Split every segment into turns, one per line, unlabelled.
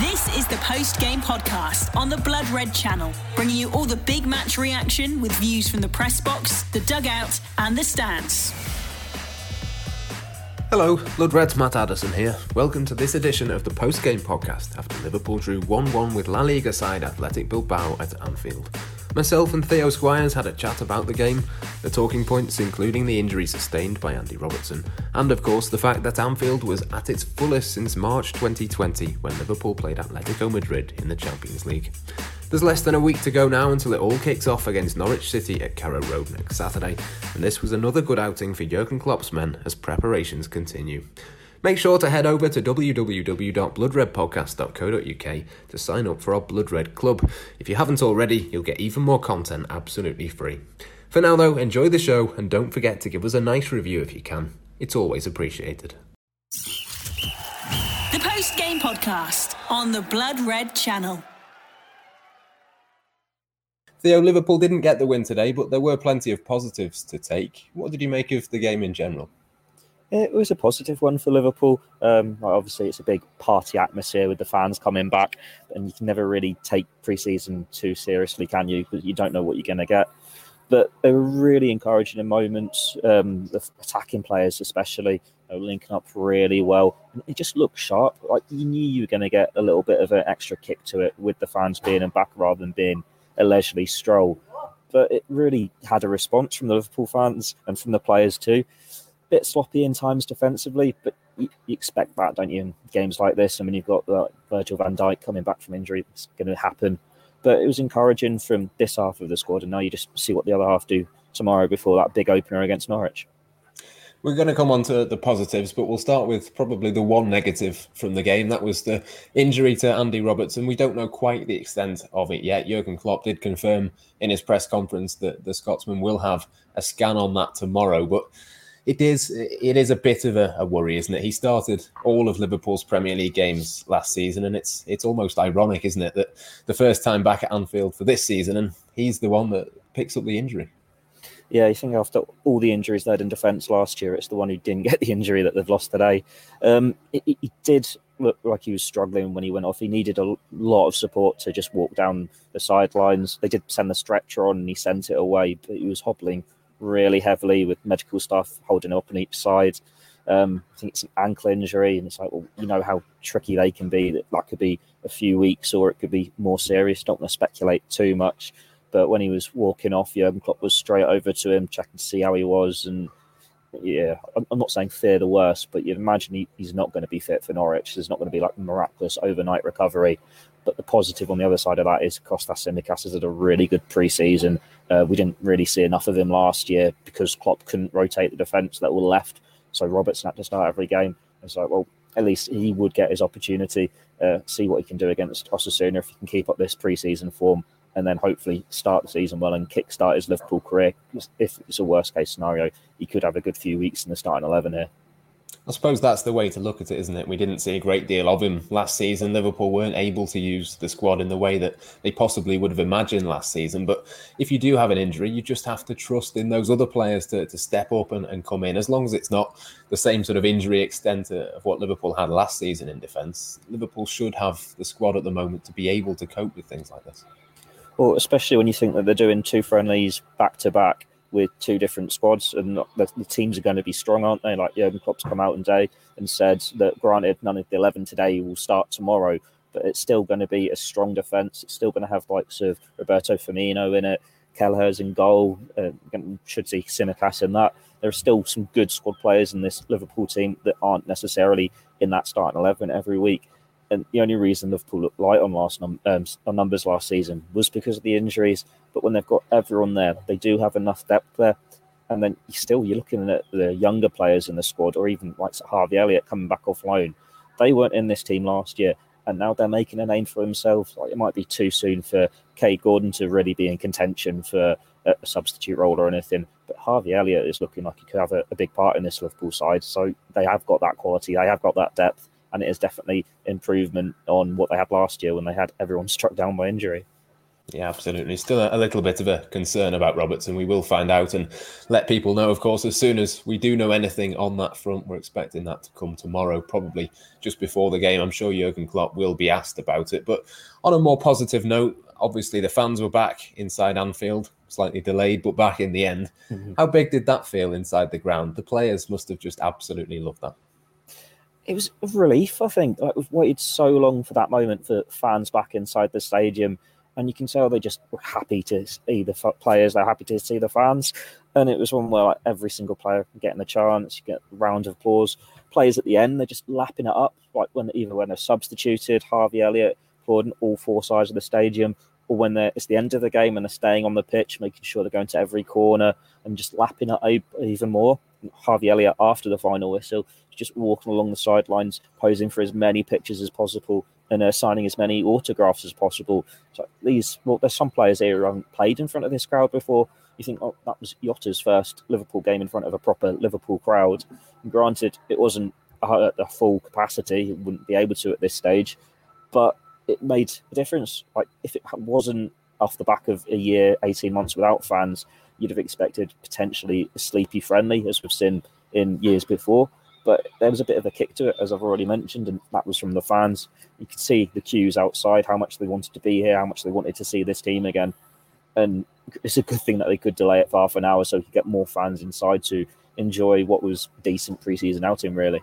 This is the post game podcast on the Blood Red channel, bringing you all the big match reaction with views from the press box, the dugout, and the stands.
Hello, Blood Reds Matt Addison here. Welcome to this edition of the post game podcast after Liverpool drew 1 1 with La Liga side Athletic Bilbao at Anfield. Myself and Theo Squires had a chat about the game, the talking points including the injury sustained by Andy Robertson, and of course the fact that Anfield was at its fullest since March 2020 when Liverpool played Atletico Madrid in the Champions League. There's less than a week to go now until it all kicks off against Norwich City at Carrow Road next Saturday, and this was another good outing for Jurgen Klopp's men as preparations continue. Make sure to head over to www.bloodredpodcast.co.uk to sign up for our Blood Red Club. If you haven't already, you'll get even more content absolutely free. For now, though, enjoy the show and don't forget to give us a nice review if you can. It's always appreciated.
The post game podcast on the Blood Red channel.
Theo, Liverpool didn't get the win today, but there were plenty of positives to take. What did you make of the game in general?
It was a positive one for Liverpool. Um, obviously, it's a big party atmosphere with the fans coming back, and you can never really take preseason too seriously, can you? Because you don't know what you're going to get. But they were really encouraging in moments. Um, the attacking players, especially, know, linking up really well. It just looked sharp. Like you knew you were going to get a little bit of an extra kick to it with the fans being in back rather than being a leisurely stroll. But it really had a response from the Liverpool fans and from the players too bit sloppy in times defensively, but you, you, expect that, don't you, in games like this? I mean, you've got uh, Virgil van Dijk coming back from injury, it's going to happen. But it was encouraging from this half of the squad, and now you just see what the other half do tomorrow before that big opener against Norwich.
We're going to come on to the positives, but we'll start with probably the one negative from the game. That was the injury to Andy Robertson. We don't know quite the extent of it yet. Jurgen Klopp did confirm in his press conference that the Scotsman will have a scan on that tomorrow. But it is it is a bit of a, a, worry, isn't it? He started all of Liverpool's Premier League games last season, and it's it's almost ironic, isn't it, that the first time back at Anfield for this season, and he's the one that picks up the injury.
Yeah, you think after all the injuries they had in defence last year, it's the one who didn't get the injury that they've lost today. Um, he did look like he was struggling when he went off. He needed a lot of support to just walk down the sidelines. They did send the stretcher on, and he sent it away, but he was hobbling really heavily with medical staff holding up on each side. Um, I think it's an ankle injury, and it's like, well, you know how tricky they can be. That that could be a few weeks, or it could be more serious. Don't want to speculate too much. But when he was walking off, Jurgen Klopp was straight over to him, checking to see how he was, and yeah, I'm not saying fear the worst, but you'd imagine he, he's not going to be fit for Norwich. There's not going to be like miraculous overnight recovery. But the positive on the other side of that is Kostas Tsimikas has had a really good preseason. Uh, we didn't really see enough of him last year because Klopp couldn't rotate the defence that were left. So Robertson had to start every game. It's like, well, at least he would get his opportunity, uh, see what he can do against Osasuna if he can keep up this preseason form and then hopefully start the season well and kickstart his Liverpool career. If it's a worst case scenario, he could have a good few weeks in the starting 11 here.
I suppose that's the way to look at it, isn't it? We didn't see a great deal of him last season. Liverpool weren't able to use the squad in the way that they possibly would have imagined last season. But if you do have an injury, you just have to trust in those other players to, to step up and, and come in. As long as it's not the same sort of injury extent of what Liverpool had last season in defence, Liverpool should have the squad at the moment to be able to cope with things like this.
Well, especially when you think that they're doing two friendlies back to back with two different squads, and the, the, teams are going to be strong, aren't they? Like Jurgen Klopp's come out today and said that granted, none of the eleven today will start tomorrow, but it's still going to be a strong defence. It's still going to have likes of Roberto Firmino in it, Kelleher's in goal. Uh, should see Tsimikas in that. There are still some good squad players in this Liverpool team that aren't necessarily in that starting eleven every week. And the only reason Liverpool looked light on last num- um, on numbers last season was because of the injuries. But when they've got everyone there, they do have enough depth there. And then still, you're looking at the younger players in the squad, or even like Harvey Elliott coming back off loan. They weren't in this team last year, and now they're making a name for themselves. Like it might be too soon for Kaide Gordon to really be in contention for a substitute role or anything. But Harvey Elliott is looking like he could have a, a big part in this Liverpool side. So they have got that quality, they have got that depth and it is definitely improvement on what they had last year when they had everyone struck down by injury.
Yeah, absolutely. Still a, a, little bit of a concern about Robertson. We will find out and let people know, of course, as soon as we do know anything on that front. We're expecting that to come tomorrow, probably just before the game. I'm sure Jurgen Klopp will be asked about it. But on a more positive note, obviously the fans were back inside Anfield, slightly delayed, but back in the end. Mm-hmm. How big did that feel inside the ground? The players must have just absolutely loved that
it was a relief, I think. Like, we've waited so long for that moment for fans back inside the stadium and you can tell they just were happy to see the players. They're happy to see the fans, and it was one where like, every single player getting a chance, you get a round of applause. Players at the end, they're just lapping it up, like when either when they're substituted, Harvey Elliott applauding all four sides of the stadium, or when they're, it's the end of the game and they're staying on the pitch, making sure they're going to every corner and just lapping it up even more. Harvey Elliott after the final whistle, just walking along the sidelines, posing for as many pictures as possible, and uh, signing as many autographs as possible. So these, well, there's some players here who haven't played in front of this crowd before. You think, oh, that was Jota's first Liverpool game in front of a proper Liverpool crowd. And granted, it wasn't at the full capacity; it wouldn't be able to at this stage, but it made a difference. Like if it wasn't off the back of a year, eighteen months without fans, you'd have expected potentially a sleepy friendly, as we've seen in years before. But there was a bit of a kick to it, as I've already mentioned, and that was from the fans. You could see the queues outside, how much they wanted to be here, how much they wanted to see this team again. And it's a good thing that they could delay it for half an hour so you could get more fans inside to enjoy what was decent preseason outing, really.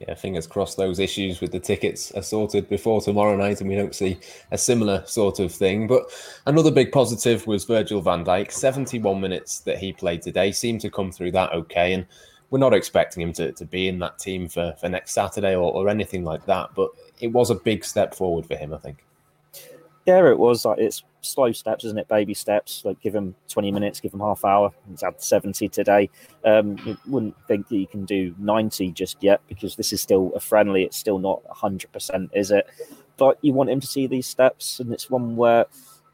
Yeah, fingers crossed those issues with the tickets are sorted before tomorrow night and we don't see a similar sort of thing. But another big positive was Virgil van Dijk. 71 minutes that he played today seemed to come through that okay. And we're not expecting him to, to be in that team for, for next Saturday or, or anything like that, but it was a big step forward for him, I think.
Yeah, it was. Like it's slow steps, isn't it? Baby steps. Like give him twenty minutes, give him half hour. He's had seventy today. Um, you wouldn't think that you can do ninety just yet because this is still a friendly. It's still not hundred percent, is it? But you want him to see these steps, and it's one where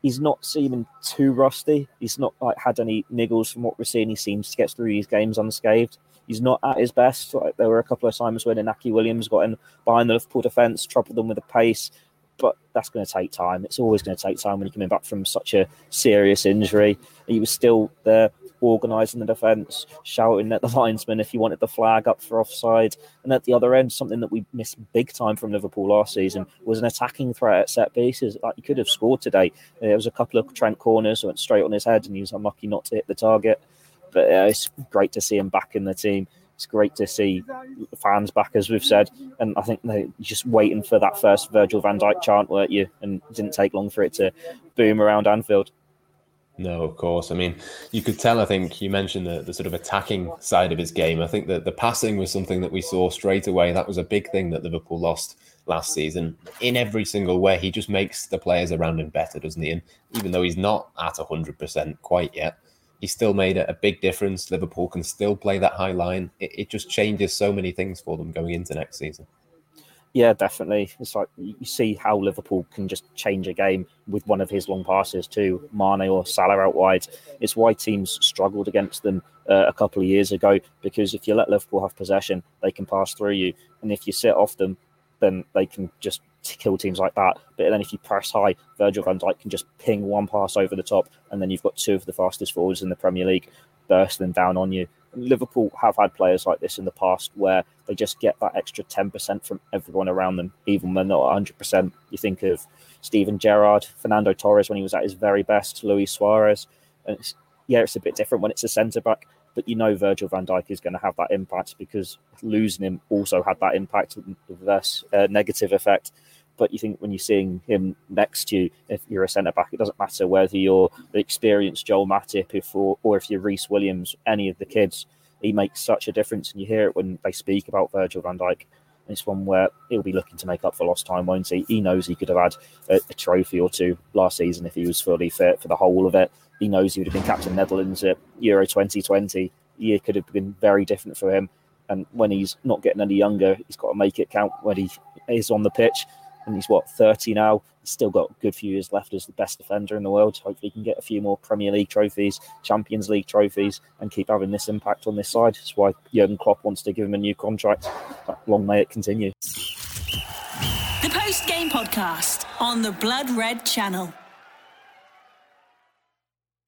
he's not seeming too rusty. He's not like had any niggles from what we're seeing. He seems to get through these games unscathed he's not at his best. Like, there were a couple of times when Inaki Williams got in behind the Liverpool defence, troubled them with the pace, but that's going to take time. It's always going to take time when you're coming back from such a serious injury. He was still there organising the defence, shouting at the linesman if he wanted the flag up for offside. And at the other end, something that we missed big time from Liverpool last season was an attacking threat at set pieces. Like he could have scored today. There was a couple of Trent corners went straight on his head, and he was unlucky not to hit the target. But it's great to see him back in the team. It's great to see fans back, as we've said. And I think they're just waiting for that first Virgil van Dijk chant, weren't you? And it didn't take long for it to boom around Anfield.
No, of course. I mean, you could tell, I think you mentioned the, the sort of attacking side of his game. I think that the passing was something that we saw straight away. That was a big thing that Liverpool lost last season. In every single way, he just makes the players around him better, doesn't he? And even though he's not at 100% quite yet, he still made a, big difference. Liverpool can still play that high line. It, it, just changes so many things for them going into next season.
Yeah, definitely. It's like you see how Liverpool can just change a game with one of his long passes to Mane or Salah out wide. It's why teams struggled against them uh, a couple of years ago because if you let Liverpool have possession, they can pass through you, and if you sit off them, then they can just kill teams like that. But then if you press high, Virgil van Dijk can just ping one pass over the top, and then you've got two of the fastest forwards in the Premier League bursting down on you. Liverpool have had players like this in the past where they just get that extra 10% from everyone around them, even when they're not 100%. You think of Steven Gerrard, Fernando Torres when he was at his very best, Luis Suarez. And it's, yeah, it's a bit different when it's a centre back but you know Virgil van Dijk is going to have that impact because losing him also had that impact, reverse uh, negative effect. But you think when you're seeing him next to you, if you're a centre back, it doesn't matter whether you're the experienced Joel Matip if or, or if you're Rhys Williams, any of the kids, he makes such a difference. And you hear it when they speak about Virgil van Dijk. It's one where he'll be looking to make up for lost time, won't he? He knows he could have had a, a trophy or two last season if he was fully fit for the whole of it he knows he would have been captain Netherlands at Euro 2020. Year could have been very different for him. And when he's not getting any younger, he's got to make it count when he is on the pitch. And he's what 30 now. He's still got a good few years left as the best defender in the world. Hopefully, he can get a few more Premier League trophies, Champions League trophies, and keep having this impact on this side. That's why Jurgen Klopp wants to give him a new contract. Long may it continue.
The post game podcast on the Blood Red Channel.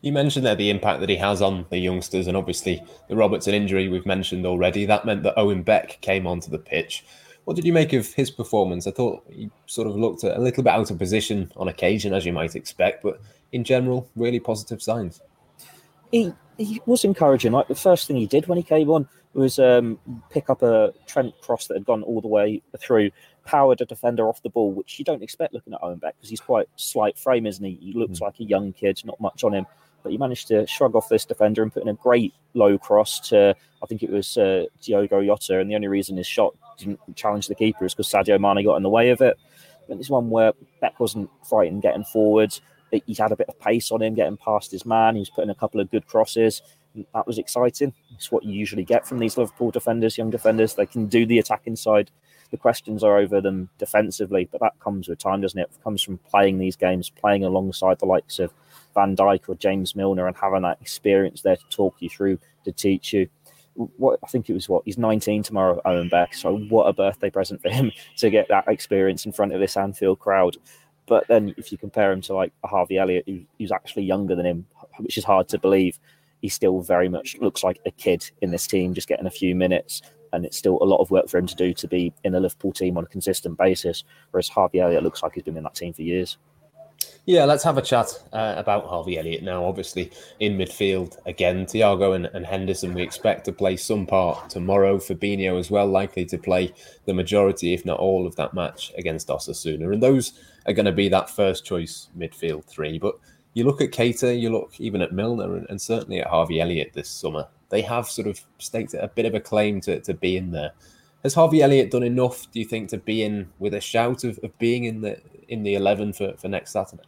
You mentioned there the impact that he has on the youngsters, and obviously the Robertson injury we've mentioned already. That meant that Owen Beck came onto the pitch. What did you make of his performance? I thought he sort of looked a little bit out of position on occasion, as you might expect, but in general, really positive signs.
He he was encouraging. Like the first thing he did when he came on was um, pick up a Trent cross that had gone all the way through, powered a defender off the ball, which you don't expect looking at Owen Beck because he's quite slight frame, isn't he? He looks mm. like a young kid, not much on him but he managed to shrug off this defender and put in a great low cross to, I think it was uh, Diogo Jota. And the only reason his shot didn't challenge the keeper is because Sadio Mane got in the way of it. But this one where Beck wasn't frightened getting forward. He's had a bit of pace on him, getting past his man. He was putting a couple of good crosses. That was exciting. It's what you usually get from these Liverpool defenders, young defenders. They can do the attacking side. The questions are over them defensively, but that comes with time, doesn't it? It comes from playing these games, playing alongside the likes of Van Dijk or James Milner and having that experience there to talk you through, to teach you. What I think it was what he's 19 tomorrow, Owen Beck. So what a birthday present for him to get that experience in front of this Anfield crowd. But then if you compare him to like Harvey Elliott, who, who's actually younger than him, which is hard to believe, he still very much looks like a kid in this team, just getting a few minutes. And it's still a lot of work for him to do to be in the Liverpool team on a consistent basis. Whereas Harvey Elliott looks like he's been in that team for years.
Yeah, let's have a chat uh, about Harvey Elliott now. Obviously, in midfield again, Thiago and, and, Henderson, we expect to play some part tomorrow. Fabinho as well, likely to play the majority, if not all, of that match against Osasuna. And those are going to be that first choice midfield three. But you look at Keita, you look even at Milner, and, and certainly at Harvey Elliott this summer. They have sort of staked a bit of a claim to, to be in there. Has Harvey Elliott done enough, do you think, to be in with a shout of, of being in the in the eleven for, for next Saturday?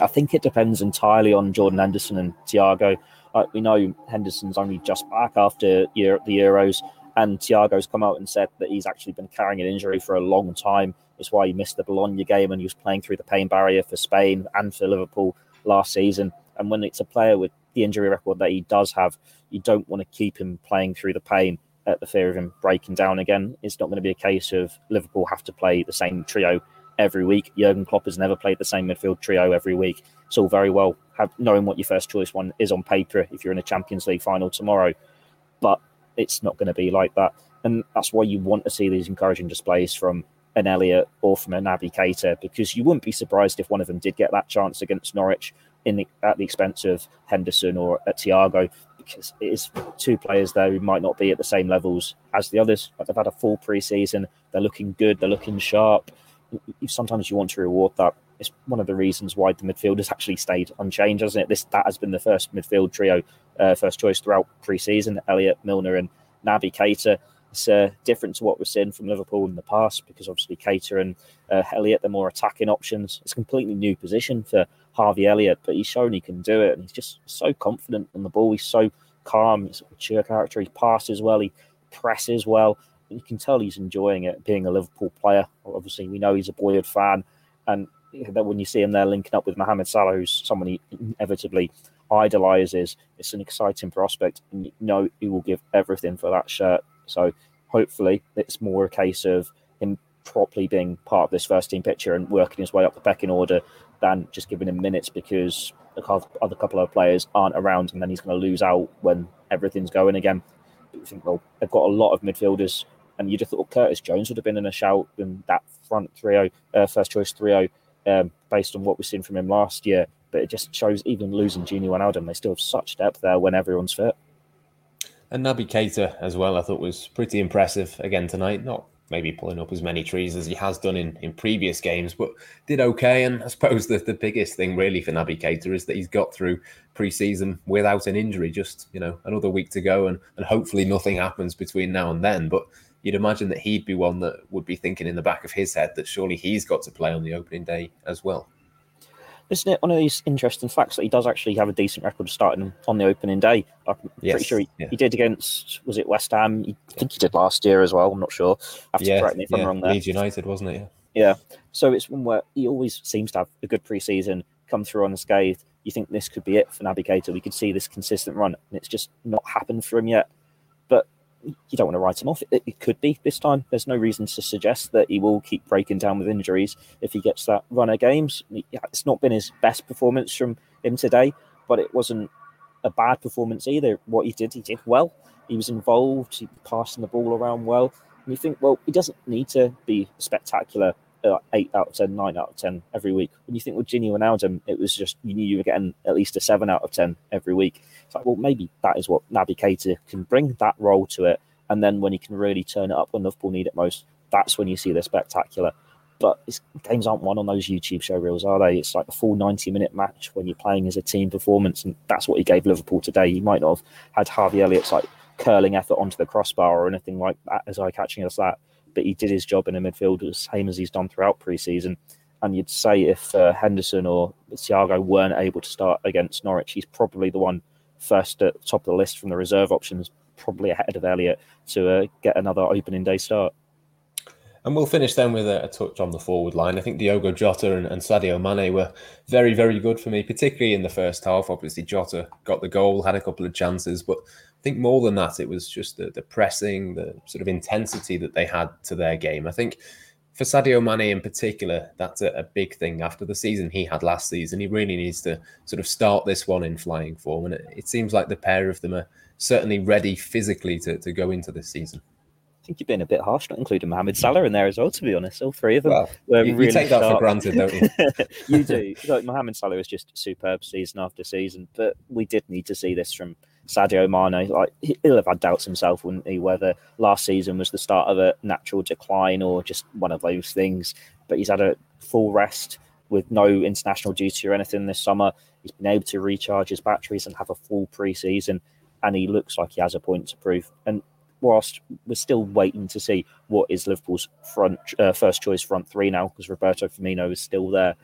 I think it depends entirely on Jordan Henderson and Thiago. Uh, we know Henderson's only just back after the Euros, and Thiago's come out and said that he's actually been carrying an injury for a long time. That's why he missed the Bologna game and he was playing through the pain barrier for Spain and for Liverpool last season. And when it's a player with the injury record that he does have, you don't want to keep him playing through the pain at the fear of him breaking down again. It's not going to be a case of Liverpool have to play the same trio every week. Jurgen Klopp has never played the same midfield trio every week. It's all very well have, knowing what your first choice one is on paper if you're in a Champions League final tomorrow, but it's not going to be like that. And that's why you want to see these encouraging displays from an Elliott or from an Naby Keita because you wouldn't be surprised if one of them did get that chance against Norwich in the, at the expense of Henderson or at Thiago because it is two players there who might not be at the same levels as the others. They've had a full preseason. They're looking good. They're looking sharp sometimes you want to reward that. It's one of the reasons why the midfield has actually stayed unchanged, hasn't it? This that has been the first midfield trio, uh, first choice throughout pre-season. Elliott, Milner, and Naby Keita. It's uh, different to what we've seen from Liverpool in the past because obviously Keita and uh, Elliott they're more attacking options. It's a completely new position for Harvey Elliott, but he's shown he can do it, and he's just so confident on the ball. He's so calm. He's a mature character. He passes well. He presses well you can tell he's enjoying it being a Liverpool player. Obviously, we know he's a boyhood fan, and that when you see him there linking up with Mohamed Salah, who's someone he inevitably idolizes, it's an exciting prospect, and you know he will give everything for that shirt. So hopefully, it's more a case of him properly being part of this first team picture and working his way up the pecking order than just giving him minutes because the other couple of players aren't around, and then he's going to lose out when everything's going again. You think, well, they've got a lot of midfielders and you'd have thought Curtis Jones would have been in a shout in that front trio, uh, first choice trio, um, based on what we've seen from him last year. But it just shows even losing Gini Wijnaldum, they still have such depth there when everyone's fit.
And Naby Keita as well, I thought was pretty impressive again tonight. Not maybe pulling up as many trees as he has done in, in previous games, but did okay. And I suppose the, the biggest thing really for Naby Keita is that he's got through pre-season without an injury, just, you know, another week to go and, and hopefully nothing happens between now and then. But you'd imagine that he'd be one that would be thinking in the back of his head that surely he's got to play on the opening day as well.
Isn't it one of these interesting facts that he does actually have a decent record starting on the opening day? I'm yes. pretty sure he, yeah. he, did against was it West Ham? I think he did last year as well. I'm not sure. I have to
yeah,
correct me if
yeah.
I'm wrong there.
Leeds United, wasn't it?
Yeah. Yeah. So it's one where he always seems to have a good preseason, come through unscathed. You think this could be it for Keita? We could see this consistent run, and it's just not happened for him yet you don't want to write him off. It, it, could be this time. There's no reason to suggest that he will keep breaking down with injuries if he gets that run of games. It's not been his best performance from him today, but it wasn't a bad performance either. What he did, he did well. He was involved. He passing the ball around well. And you think, well, he doesn't need to be spectacular uh, eight out of 10, nine out of 10 every week. When you think with Gini Wijnaldum, it was just you knew you were getting at least a seven out of 10 every week. It's like, well, maybe that is what Naby Keita can bring that role to it. And then when he can really turn it up when Liverpool need it most, that's when you see the spectacular. But games aren't won on those YouTube show reels, are they? It's like a full 90 minute match when you're playing as a team performance. And that's what he gave Liverpool today. He might not have had Harvey Elliott's like curling effort onto the crossbar or anything like that as eye catching as that. But he did his job in the midfield the same as he's done throughout pre-season. And you'd say if uh, Henderson or Thiago weren't able to start against Norwich, he's probably the one first at the top of the list from the reserve options, probably ahead of Elliott to uh, get another opening day start.
And we'll finish then with a, a, touch on the forward line. I think Diogo Jota and, and, Sadio Mane were very, very good for me, particularly in the first half. Obviously, Jota got the goal, had a couple of chances, but I think more than that, it was just the, the pressing, the sort of intensity that they had to their game. I think for Sadio Mane in particular, that's a, a, big thing. After the season he had last season, he really needs to sort of start this one in flying form. And it, it seems like the pair of them are certainly ready physically to, to go into this season.
I think you've been a bit harsh not including Mohamed Salah in there as well, to be honest. All three of them.
Well, were you, really you take that sharp. for granted, don't you?
you do. Like, Mohamed Salah was just superb season after season, but we did need to see this from Sadio Mane. Like he'll have had doubts himself, wouldn't he, whether last season was the start of a natural decline or just one of those things. But he's had a full rest with no international duty or anything this summer. He's been able to recharge his batteries and have a full pre-season, and he looks like he has a point to prove. And whilst we're still waiting to see what is Liverpool's front uh, first choice front three now, because Roberto Firmino is still there.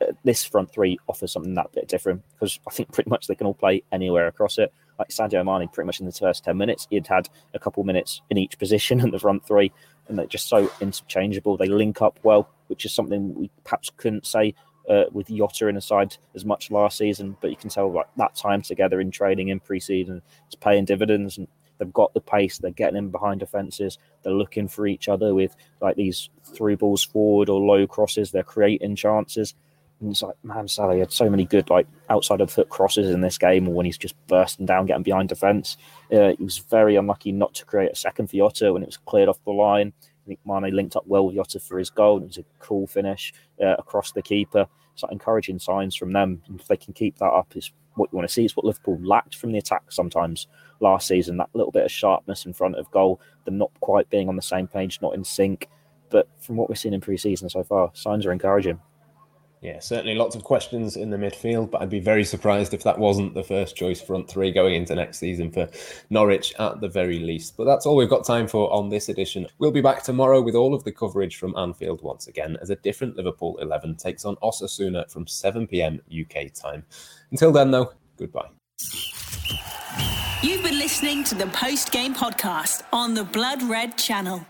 Uh, this front three offers something that bit different because I think pretty much they can all play anywhere across it. Like Sadio Mane, pretty much in the first ten minutes, he'd had a couple minutes in each position in the front three, and they're just so interchangeable. They link up well, which is something we perhaps couldn't say uh, with Jota in the side as much last season, but you can tell like that time together in training in pre-season is paying dividends. And They've got the pace. They're getting in behind defenses. They're looking for each other with like these through balls forward or low crosses. They're creating chances. And it's like, man, Salah had so many good like outside of foot crosses in this game, or when he's just bursting down, getting behind defence. Uh, he was very unlucky not to create a second for Jota when it was cleared off the line. I think Mane linked up well with Jota for his goal. It was a cool finish uh, across the keeper. So encouraging signs from them. And if they can keep that up, is what you want to see. It's what Liverpool lacked from the attack sometimes last season. That little bit of sharpness in front of goal, them not quite being on the same page, not in sync. But from what we've seen in pre-season so far, signs are encouraging.
Yeah, certainly lots of questions in the midfield, but I'd be very surprised if that wasn't the first choice front three going into next season for Norwich at the very least. But that's all we've got time for on this edition. We'll be back tomorrow with all of the coverage from Anfield once again as a different Liverpool 11 takes on Osasuna from 7 pm UK time. Until then, though, goodbye.
You've been listening to the post game podcast on the Blood Red channel.